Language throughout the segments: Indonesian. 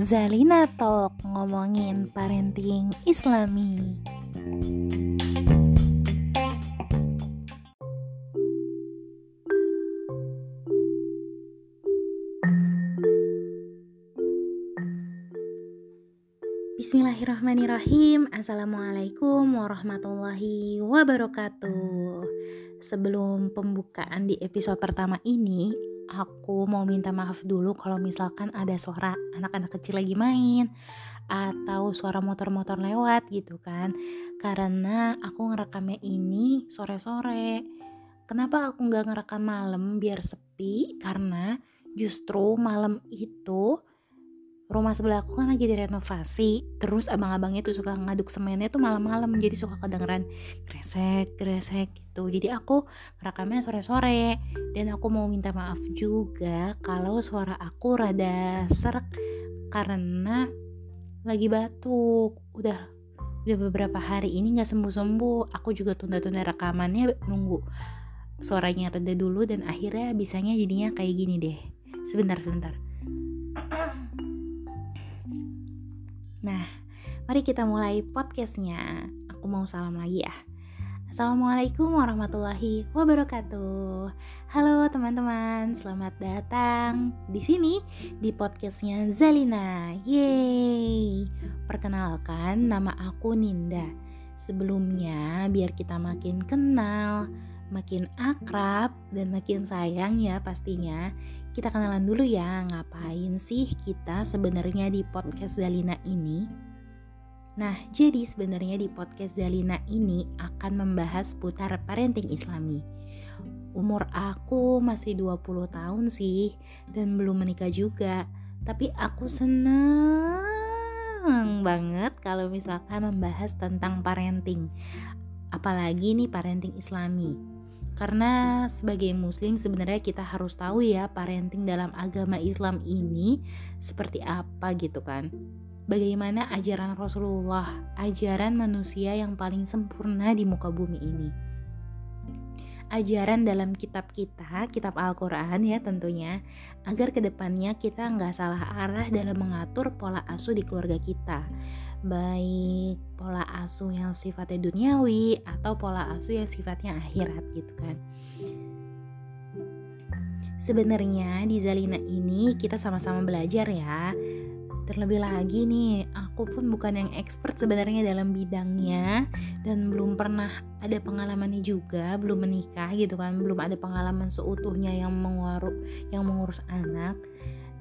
Zalina Talk ngomongin parenting islami. Bismillahirrahmanirrahim. Assalamualaikum warahmatullahi wabarakatuh Sebelum pembukaan di episode pertama ini Aku mau minta maaf dulu kalau misalkan ada suara anak-anak kecil lagi main Atau suara motor-motor lewat gitu kan Karena aku ngerekamnya ini sore-sore Kenapa aku nggak ngerekam malam biar sepi? Karena justru malam itu rumah sebelah aku kan lagi direnovasi terus abang-abangnya tuh suka ngaduk semennya tuh malam-malam jadi suka kedengeran kresek kresek gitu. Jadi aku rekamnya sore-sore dan aku mau minta maaf juga kalau suara aku rada serak karena lagi batuk. Udah udah beberapa hari ini nggak sembuh-sembuh. Aku juga tunda-tunda rekamannya nunggu suaranya reda dulu dan akhirnya bisanya jadinya kayak gini deh. Sebentar sebentar Nah, mari kita mulai podcastnya. Aku mau salam lagi ya. Assalamualaikum warahmatullahi wabarakatuh. Halo teman-teman, selamat datang di sini di podcastnya Zalina. Yeay! Perkenalkan, nama aku Ninda. Sebelumnya, biar kita makin kenal, makin akrab, dan makin sayang ya pastinya kita kenalan dulu ya, ngapain sih kita sebenarnya di podcast Zalina ini? Nah, jadi sebenarnya di podcast Zalina ini akan membahas putar parenting islami. Umur aku masih 20 tahun sih dan belum menikah juga. Tapi aku seneng banget kalau misalkan membahas tentang parenting. Apalagi nih parenting islami karena sebagai muslim sebenarnya kita harus tahu ya parenting dalam agama Islam ini seperti apa gitu kan. Bagaimana ajaran Rasulullah, ajaran manusia yang paling sempurna di muka bumi ini ajaran dalam kitab kita, kitab Al-Quran ya tentunya, agar ke depannya kita nggak salah arah dalam mengatur pola asuh di keluarga kita. Baik pola asuh yang sifatnya duniawi atau pola asuh yang sifatnya akhirat gitu kan. Sebenarnya di Zalina ini kita sama-sama belajar ya Terlebih lagi nih, aku pun bukan yang expert sebenarnya dalam bidangnya dan belum pernah ada pengalamannya juga, belum menikah gitu kan, belum ada pengalaman seutuhnya yang mengurus yang mengurus anak.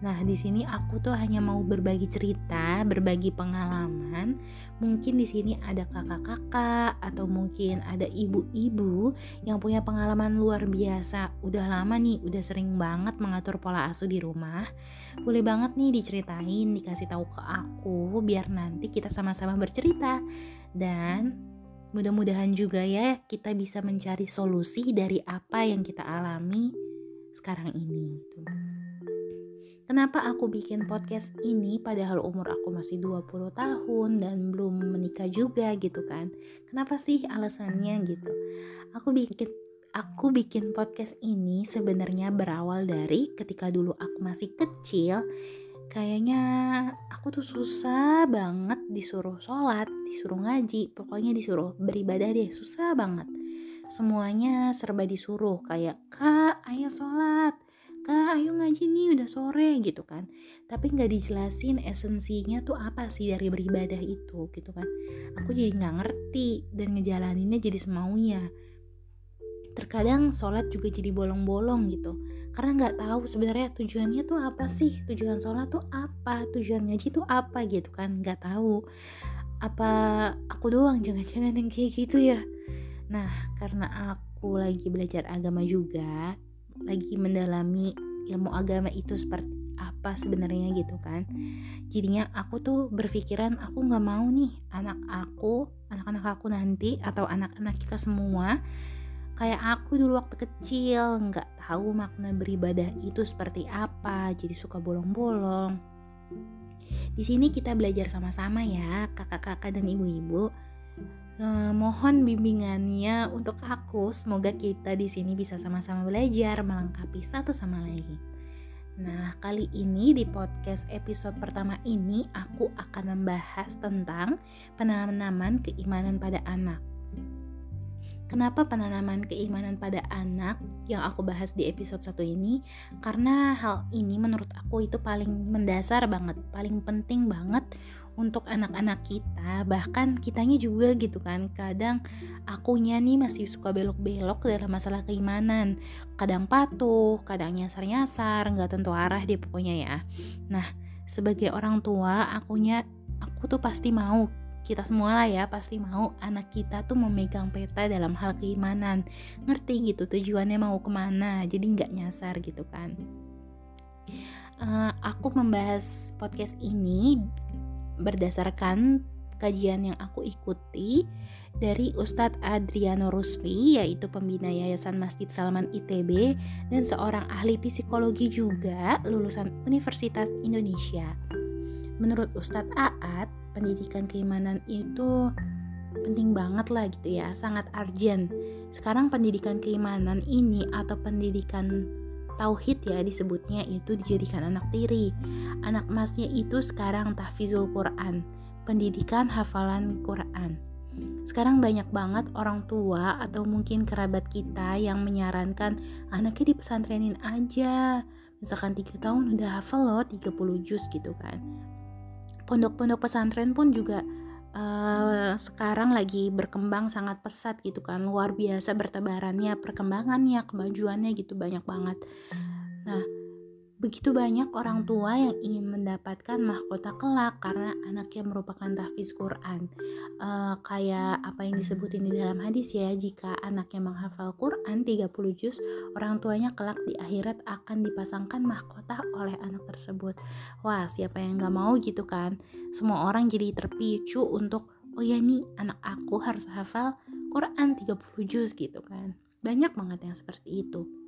Nah, di sini aku tuh hanya mau berbagi cerita, berbagi pengalaman. Mungkin di sini ada kakak-kakak atau mungkin ada ibu-ibu yang punya pengalaman luar biasa. Udah lama nih, udah sering banget mengatur pola asuh di rumah. Boleh banget nih diceritain, dikasih tahu ke aku biar nanti kita sama-sama bercerita. Dan mudah-mudahan juga ya kita bisa mencari solusi dari apa yang kita alami sekarang ini. Gitu. Kenapa aku bikin podcast ini padahal umur aku masih 20 tahun dan belum menikah juga gitu kan. Kenapa sih alasannya gitu? Aku bikin aku bikin podcast ini sebenarnya berawal dari ketika dulu aku masih kecil kayaknya aku tuh susah banget disuruh sholat, disuruh ngaji, pokoknya disuruh beribadah deh, susah banget. Semuanya serba disuruh kayak kak ayo sholat, kak ayo ngaji nih udah sore gitu kan. Tapi nggak dijelasin esensinya tuh apa sih dari beribadah itu gitu kan. Aku jadi nggak ngerti dan ngejalaninnya jadi semaunya. Terkadang sholat juga jadi bolong-bolong gitu. Karena nggak tahu sebenarnya tujuannya tuh apa sih tujuan sholat tuh apa tujuan ngaji tuh apa gitu kan nggak tahu. Apa aku doang jangan-jangan yang kayak gitu ya? Nah karena aku lagi belajar agama juga lagi mendalami ilmu agama itu seperti apa sebenarnya gitu kan. Jadinya aku tuh berpikiran aku nggak mau nih anak aku anak-anak aku nanti atau anak-anak kita semua kayak aku dulu waktu kecil nggak tahu makna beribadah itu seperti apa jadi suka bolong-bolong. Di sini kita belajar sama-sama ya kakak-kakak dan ibu-ibu mohon bimbingannya untuk aku. Semoga kita di sini bisa sama-sama belajar melengkapi satu sama lain. Nah, kali ini di podcast episode pertama ini aku akan membahas tentang penanaman keimanan pada anak. Kenapa penanaman keimanan pada anak yang aku bahas di episode satu ini? Karena hal ini menurut aku itu paling mendasar banget, paling penting banget untuk anak-anak kita bahkan kitanya juga gitu kan. Kadang akunya nih masih suka belok-belok dalam masalah keimanan. Kadang patuh kadang nyasar-nyasar nggak tentu arah dia pokoknya ya. Nah sebagai orang tua akunya aku tuh pasti mau kita semua lah ya pasti mau anak kita tuh memegang peta dalam hal keimanan ngerti gitu tujuannya mau ke mana jadi nggak nyasar gitu kan uh, aku membahas podcast ini berdasarkan kajian yang aku ikuti dari Ustadz Adriano Rusfi yaitu pembina Yayasan Masjid Salman ITB dan seorang ahli psikologi juga lulusan Universitas Indonesia. Menurut Ustadz Aat, pendidikan keimanan itu penting banget lah gitu ya, sangat urgent. Sekarang pendidikan keimanan ini atau pendidikan tauhid ya disebutnya itu dijadikan anak tiri. Anak emasnya itu sekarang tahfizul Quran, pendidikan hafalan Quran. Sekarang banyak banget orang tua atau mungkin kerabat kita yang menyarankan anaknya dipesantrenin aja. Misalkan 3 tahun udah hafal loh 30 juz gitu kan. Pondok-pondok pesantren pun juga uh, sekarang lagi berkembang sangat pesat gitu kan. Luar biasa bertebarannya perkembangannya kemajuannya gitu banyak banget. Nah begitu banyak orang tua yang ingin mendapatkan mahkota kelak karena anaknya merupakan tahfiz Quran. Uh, kayak apa yang disebutin di dalam hadis ya jika anaknya menghafal Quran 30 juz orang tuanya kelak di akhirat akan dipasangkan mahkota oleh anak tersebut. Wah siapa yang gak mau gitu kan? Semua orang jadi terpicu untuk oh ya nih anak aku harus hafal Quran 30 juz gitu kan. Banyak banget yang seperti itu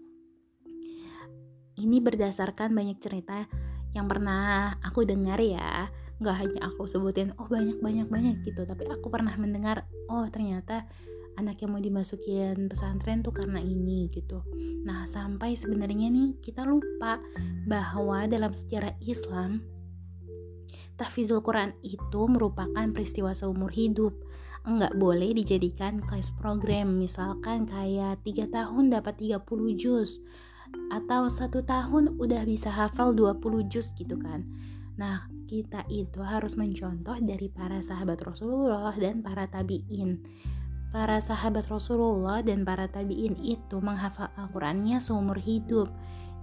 ini berdasarkan banyak cerita yang pernah aku dengar ya. Nggak hanya aku sebutin oh banyak banyak banyak gitu. Tapi aku pernah mendengar oh ternyata anak yang mau dimasukin pesantren tuh karena ini gitu. Nah sampai sebenarnya nih kita lupa bahwa dalam sejarah Islam tahfizul Quran itu merupakan peristiwa seumur hidup. Nggak boleh dijadikan kelas program. Misalkan kayak tiga tahun dapat 30 juz atau satu tahun udah bisa hafal 20 juz gitu kan. Nah kita itu harus mencontoh dari para sahabat Rasulullah dan para tabiin. Para sahabat Rasulullah dan para tabiin itu menghafal Al-Qurannya seumur hidup.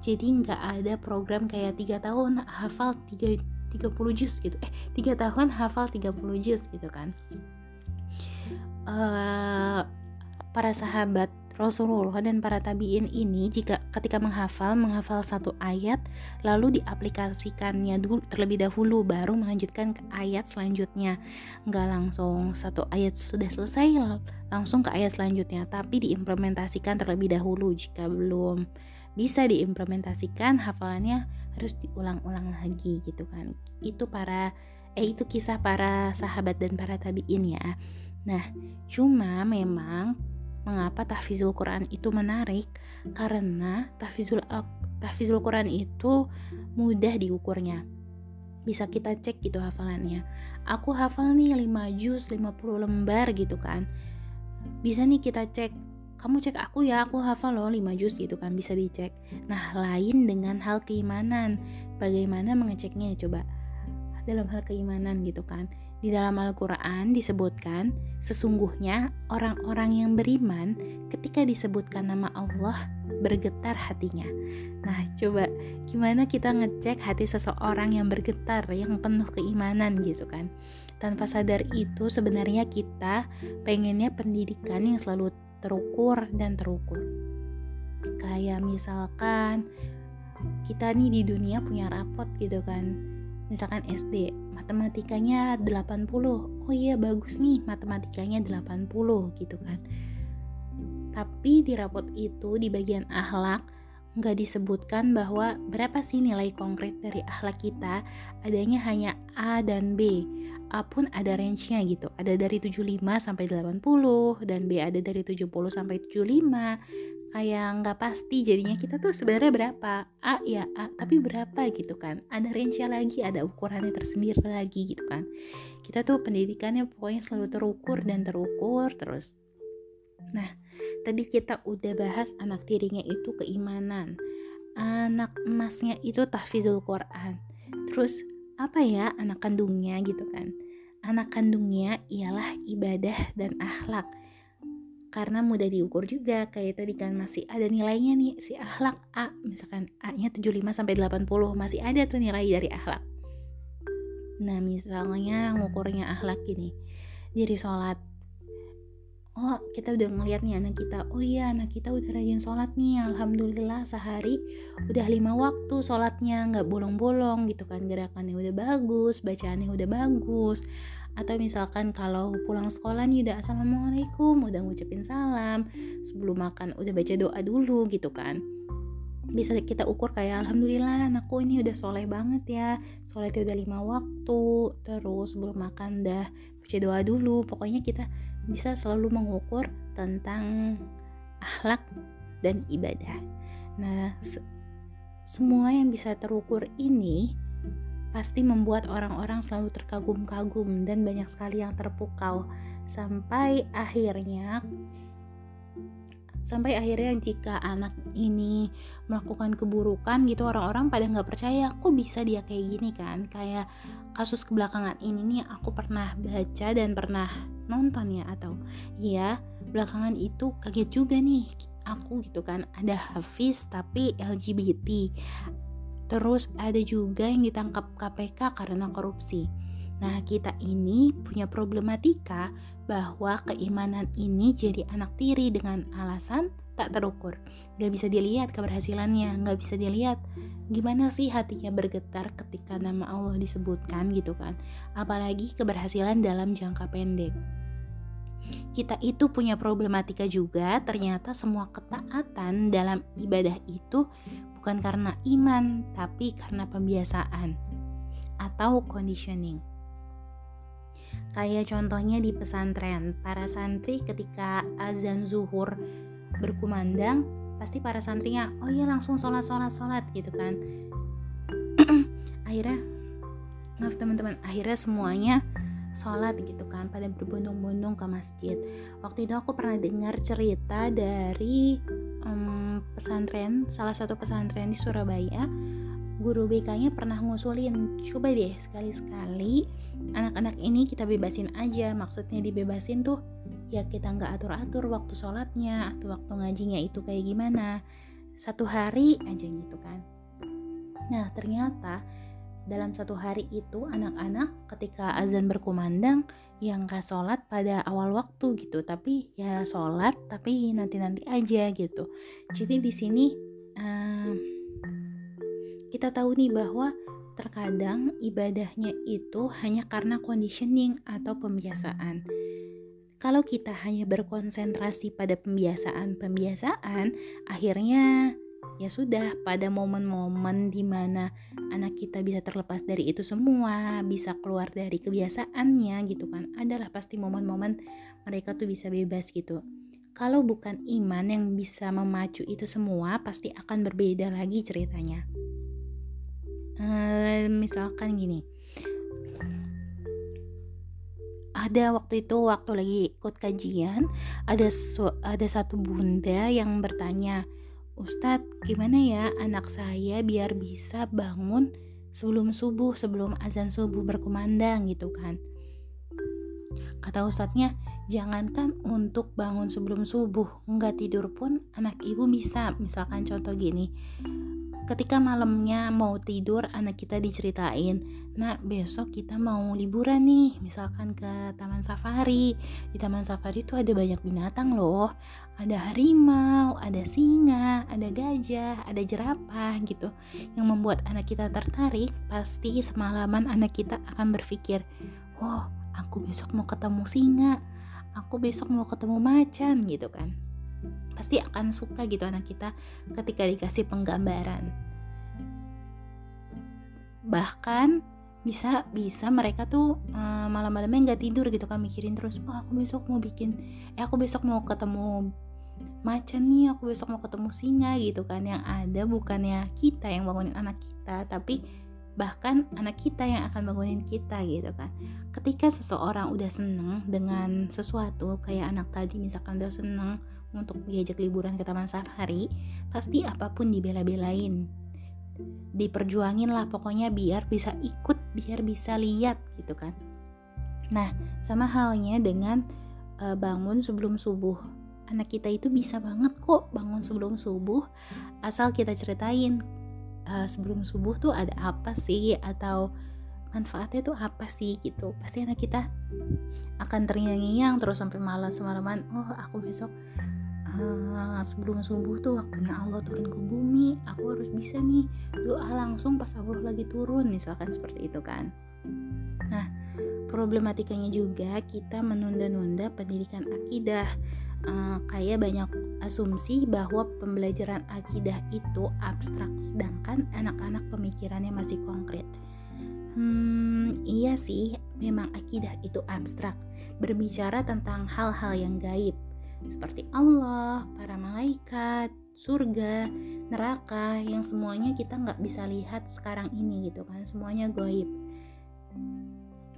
Jadi nggak ada program kayak tiga tahun hafal tiga 30 juz gitu. Eh tiga tahun hafal 30 juz gitu kan. Uh, para sahabat Rasulullah dan para tabiin ini jika ketika menghafal menghafal satu ayat lalu diaplikasikannya dulu terlebih dahulu baru melanjutkan ke ayat selanjutnya. Nggak langsung satu ayat sudah selesai langsung ke ayat selanjutnya tapi diimplementasikan terlebih dahulu jika belum bisa diimplementasikan hafalannya harus diulang-ulang lagi gitu kan. Itu para eh itu kisah para sahabat dan para tabiin ya. Nah cuma memang Mengapa tahfizul Quran itu menarik? Karena tahfizul tahfizul Quran itu mudah diukurnya. Bisa kita cek gitu hafalannya. Aku hafal nih 5 juz, 50 lembar gitu kan. Bisa nih kita cek kamu cek aku ya aku hafal loh 5 juz gitu kan bisa dicek nah lain dengan hal keimanan bagaimana mengeceknya coba dalam hal keimanan gitu kan di dalam Al-Quran disebutkan, sesungguhnya orang-orang yang beriman ketika disebutkan nama Allah bergetar hatinya. Nah, coba gimana kita ngecek hati seseorang yang bergetar, yang penuh keimanan gitu kan. Tanpa sadar itu sebenarnya kita pengennya pendidikan yang selalu terukur dan terukur. Kayak misalkan kita nih di dunia punya rapot gitu kan. Misalkan SD, matematikanya 80 oh iya bagus nih matematikanya 80 gitu kan. Tapi di rapot itu di bagian akhlak nggak disebutkan bahwa berapa sih nilai konkret dari akhlak kita. Adanya hanya A dan B. A pun ada range-nya gitu. Ada dari 75 sampai 80 dan B ada dari 70 sampai 75 kayak nggak pasti jadinya kita tuh sebenarnya berapa A ya A tapi berapa gitu kan ada range-nya lagi ada ukurannya tersendiri lagi gitu kan kita tuh pendidikannya pokoknya selalu terukur dan terukur terus nah Tadi kita udah bahas anak tirinya itu keimanan. Anak emasnya itu tahfizul Quran. Terus apa ya anak kandungnya gitu kan? Anak kandungnya ialah ibadah dan akhlak. Karena mudah diukur juga kayak tadi kan masih ada nilainya nih si akhlak A. Misalkan A-nya 75 sampai 80 masih ada tuh nilai dari akhlak. Nah, misalnya ngukurnya akhlak gini. Jadi sholat. Oh kita udah ngeliat nih anak kita. Oh iya anak kita udah rajin sholat nih. Alhamdulillah sehari udah lima waktu sholatnya. Nggak bolong-bolong gitu kan gerakannya udah bagus bacaannya udah bagus atau misalkan kalau pulang sekolah nih udah assalamualaikum udah ngucapin salam sebelum makan udah baca doa dulu gitu kan bisa kita ukur kayak alhamdulillah anakku ini udah soleh banget ya solehnya udah lima waktu terus sebelum makan dah baca doa dulu pokoknya kita bisa selalu mengukur tentang akhlak dan ibadah. Nah, se semua yang bisa terukur ini pasti membuat orang-orang selalu terkagum-kagum dan banyak sekali yang terpukau. Sampai akhirnya sampai akhirnya jika anak ini melakukan keburukan gitu orang-orang pada nggak percaya kok bisa dia kayak gini kan? Kayak kasus kebelakangan ini nih aku pernah baca dan pernah nonton ya atau iya belakangan itu kaget juga nih aku gitu kan. Ada Hafiz tapi LGBT terus ada juga yang ditangkap KPK karena korupsi Nah, kita ini punya problematika bahwa keimanan ini jadi anak tiri dengan alasan tak terukur. Gak bisa dilihat keberhasilannya, gak bisa dilihat gimana sih hatinya bergetar ketika nama Allah disebutkan gitu kan. Apalagi keberhasilan dalam jangka pendek. Kita itu punya problematika juga, ternyata semua ketaatan dalam ibadah itu bukan karena iman, tapi karena pembiasaan atau conditioning. Kayak contohnya di pesantren, para santri ketika azan zuhur berkumandang, pasti para santrinya, oh iya langsung sholat sholat sholat gitu kan. akhirnya, maaf teman-teman, akhirnya semuanya sholat gitu kan pada berbondong-bondong ke masjid waktu itu aku pernah dengar cerita dari um, pesantren salah satu pesantren di Surabaya. Guru BK-nya pernah ngusulin coba deh sekali-sekali anak-anak ini kita bebasin aja. Maksudnya dibebasin tuh ya kita nggak atur-atur waktu sholatnya atau waktu ngajinya itu kayak gimana. Satu hari aja gitu kan. Nah ternyata dalam satu hari itu anak-anak ketika azan berkumandang yang gak sholat pada awal waktu gitu tapi ya sholat tapi nanti-nanti aja gitu jadi di sini um, kita tahu nih bahwa terkadang ibadahnya itu hanya karena conditioning atau pembiasaan. Kalau kita hanya berkonsentrasi pada pembiasaan-pembiasaan, akhirnya ya sudah pada momen-momen di mana anak kita bisa terlepas dari itu semua, bisa keluar dari kebiasaannya gitu kan. Adalah pasti momen-momen mereka tuh bisa bebas gitu. Kalau bukan iman yang bisa memacu itu semua, pasti akan berbeda lagi ceritanya uh, misalkan gini ada waktu itu waktu lagi ikut kajian ada ada satu bunda yang bertanya Ustadz gimana ya anak saya biar bisa bangun sebelum subuh sebelum azan subuh berkumandang gitu kan? Kata ustadznya jangankan untuk bangun sebelum subuh nggak tidur pun anak ibu bisa. Misalkan contoh gini ketika malamnya mau tidur anak kita diceritain nah besok kita mau liburan nih misalkan ke taman safari. Di taman safari itu ada banyak binatang loh. Ada harimau ada singa ada gajah ada jerapah gitu. Yang membuat anak kita tertarik pasti semalaman anak kita akan berpikir wow aku besok mau ketemu singa aku besok mau ketemu macan gitu kan pasti akan suka gitu anak kita ketika dikasih penggambaran. Bahkan bisa bisa mereka tuh uh, malam-malamnya nggak tidur gitu kan mikirin terus wah aku besok mau bikin eh aku besok mau ketemu macan nih aku besok mau ketemu singa gitu kan. Yang ada bukannya kita yang bangunin anak kita tapi bahkan anak kita yang akan bangunin kita gitu kan. Ketika seseorang udah seneng dengan sesuatu kayak anak tadi misalkan udah seneng untuk diajak liburan ke taman safari pasti apa pun dibela-belain. Diperjuangin lah pokoknya biar bisa ikut biar bisa lihat gitu kan. Nah sama halnya dengan uh, bangun sebelum subuh. Anak kita itu bisa banget kok bangun sebelum subuh asal kita ceritain uh, sebelum subuh tuh ada apa sih atau manfaatnya tuh apa sih gitu. Pasti anak kita akan terngiang-ngiang terus sampai malam semalaman oh aku besok uh, sebelum subuh tuh waktunya Allah turun ke bumi aku harus bisa nih doa langsung pas Allah lagi turun misalkan seperti itu kan. Nah problematikanya juga kita menunda-nunda pendidikan akidah. Uh, kayak banyak asumsi bahwa pembelajaran akidah itu abstrak sedangkan anak-anak pemikirannya masih konkret. Hmm, iya sih, memang akidah itu abstrak, berbicara tentang hal-hal yang gaib, seperti Allah, para malaikat, surga, neraka yang semuanya kita nggak bisa lihat sekarang ini gitu kan. Semuanya goib.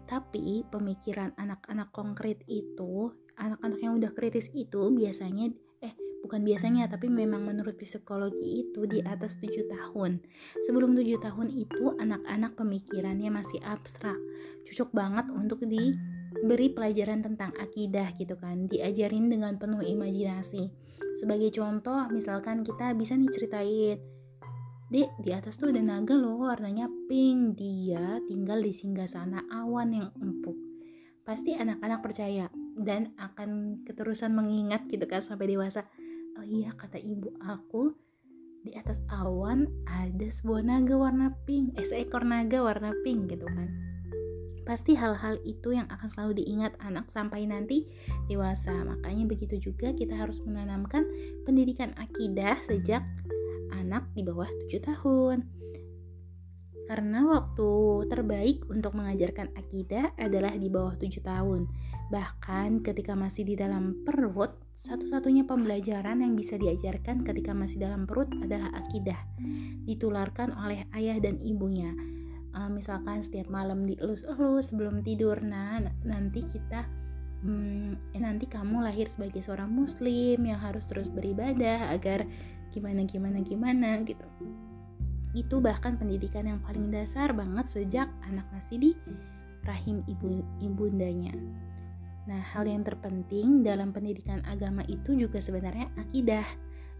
Tapi pemikiran anak-anak konkret itu anak-anak yang udah kritis itu biasanya eh bukan biasanya tapi memang menurut psikologi itu di atas 7 tahun. Sebelum 7 tahun itu anak-anak pemikirannya masih abstrak cocok banget untuk di beri pelajaran tentang akidah gitu kan diajarin dengan penuh imajinasi sebagai contoh misalkan kita bisa nih ceritain Dek, di atas tuh ada naga loh, warnanya pink. Dia tinggal di singgah sana awan yang empuk. Pasti anak-anak percaya dan akan keterusan mengingat gitu kan sampai dewasa. Oh iya, kata ibu aku, di atas awan ada sebuah naga warna pink, eh seekor naga warna pink gitu kan Pasti hal-hal itu yang akan selalu diingat anak sampai nanti dewasa. Makanya begitu juga kita harus menanamkan pendidikan akidah sejak anak di bawah 7 tahun. Karena waktu terbaik untuk mengajarkan akidah adalah di bawah 7 tahun. Bahkan ketika masih di dalam perut, satu-satunya pembelajaran yang bisa diajarkan ketika masih dalam perut adalah akidah. Ditularkan oleh ayah dan ibunya uh, misalkan setiap malam dielus-elus sebelum tidur. Nah nanti kita hmm, eh, nanti kamu lahir sebagai seorang muslim yang harus terus beribadah agar gimana gimana gimana gitu. Itu bahkan pendidikan yang paling dasar banget sejak anak masih di rahim ibu ibundanya. Nah, hal yang terpenting dalam pendidikan agama itu juga sebenarnya akidah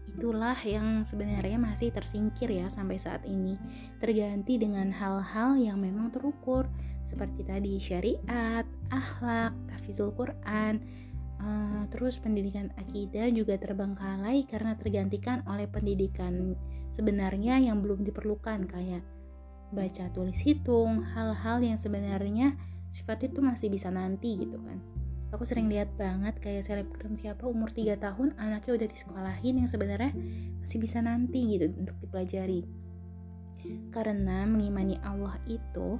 itulah yang sebenarnya masih tersingkir ya sampai saat ini. Terganti dengan hal-hal yang memang terukur seperti tadi syariat, akhlak, tafizul Quran uh, terus pendidikan akidah juga terbengkalai karena tergantikan oleh pendidikan sebenarnya yang belum diperlukan kayak baca tulis hitung hal-hal yang sebenarnya sifat itu masih bisa nanti gitu kan aku sering lihat banget kayak selebgram siapa umur 3 tahun anaknya udah disekolahin yang sebenarnya masih bisa nanti gitu untuk dipelajari karena mengimani Allah itu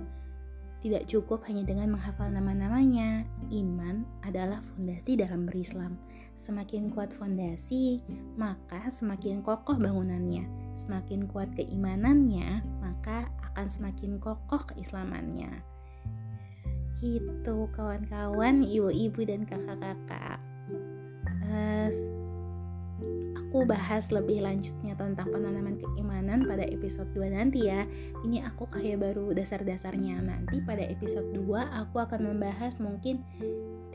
tidak cukup hanya dengan menghafal nama-namanya. Iman adalah fondasi dalam berislam. Semakin kuat fondasi, maka semakin kokoh bangunannya. Semakin kuat keimanannya, maka akan semakin kokoh keislamannya gitu kawan-kawan ibu-ibu dan kakak-kakak. Uh, aku bahas lebih lanjutnya tentang penanaman keimanan pada episode 2 nanti ya. Ini aku kayak baru dasar-dasarnya. Nanti pada episode 2 aku akan membahas mungkin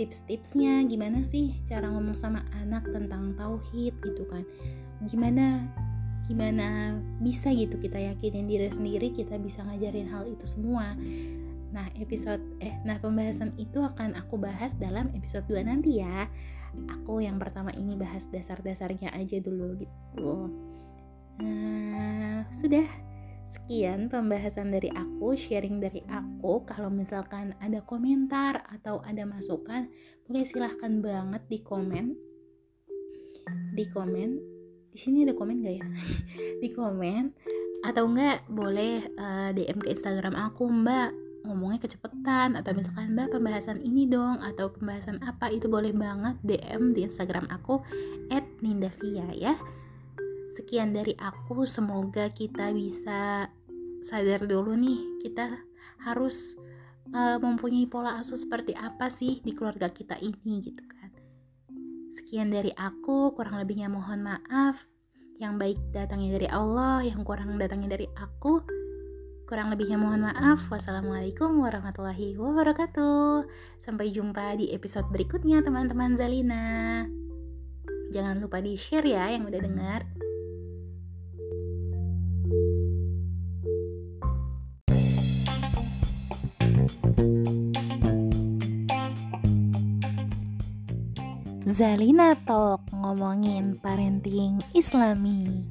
tips-tipsnya. Gimana sih cara ngomong sama anak tentang tauhid gitu kan? Gimana gimana bisa gitu kita yakinin diri sendiri kita bisa ngajarin hal itu semua Nah, episode eh nah pembahasan itu akan aku bahas dalam episode 2 nanti ya. Aku yang pertama ini bahas dasar-dasarnya aja dulu gitu. Nah, sudah sekian pembahasan dari aku, sharing dari aku. Kalau misalkan ada komentar atau ada masukan, boleh silahkan banget di komen. di komen di sini ada komen gak ya di komen atau enggak boleh uh, eh, DM ke Instagram aku mbak ngomongnya kecepetan atau misalkan mbak pembahasan ini dong atau pembahasan apa itu boleh banget DM di Instagram aku @nindavia ya. Sekian dari aku semoga kita bisa sadar dulu nih kita harus uh, mempunyai pola asuh seperti apa sih di keluarga kita ini gitu kan. Sekian dari aku kurang lebihnya mohon maaf. Yang baik datangnya dari Allah, yang kurang datangnya dari aku. Kurang lebihnya mohon maaf. Wassalamualaikum warahmatullahi wabarakatuh. Sampai jumpa di episode berikutnya teman-teman Zalina. Jangan lupa di-share ya yang udah dengar. Zalina Talk ngomongin parenting islami.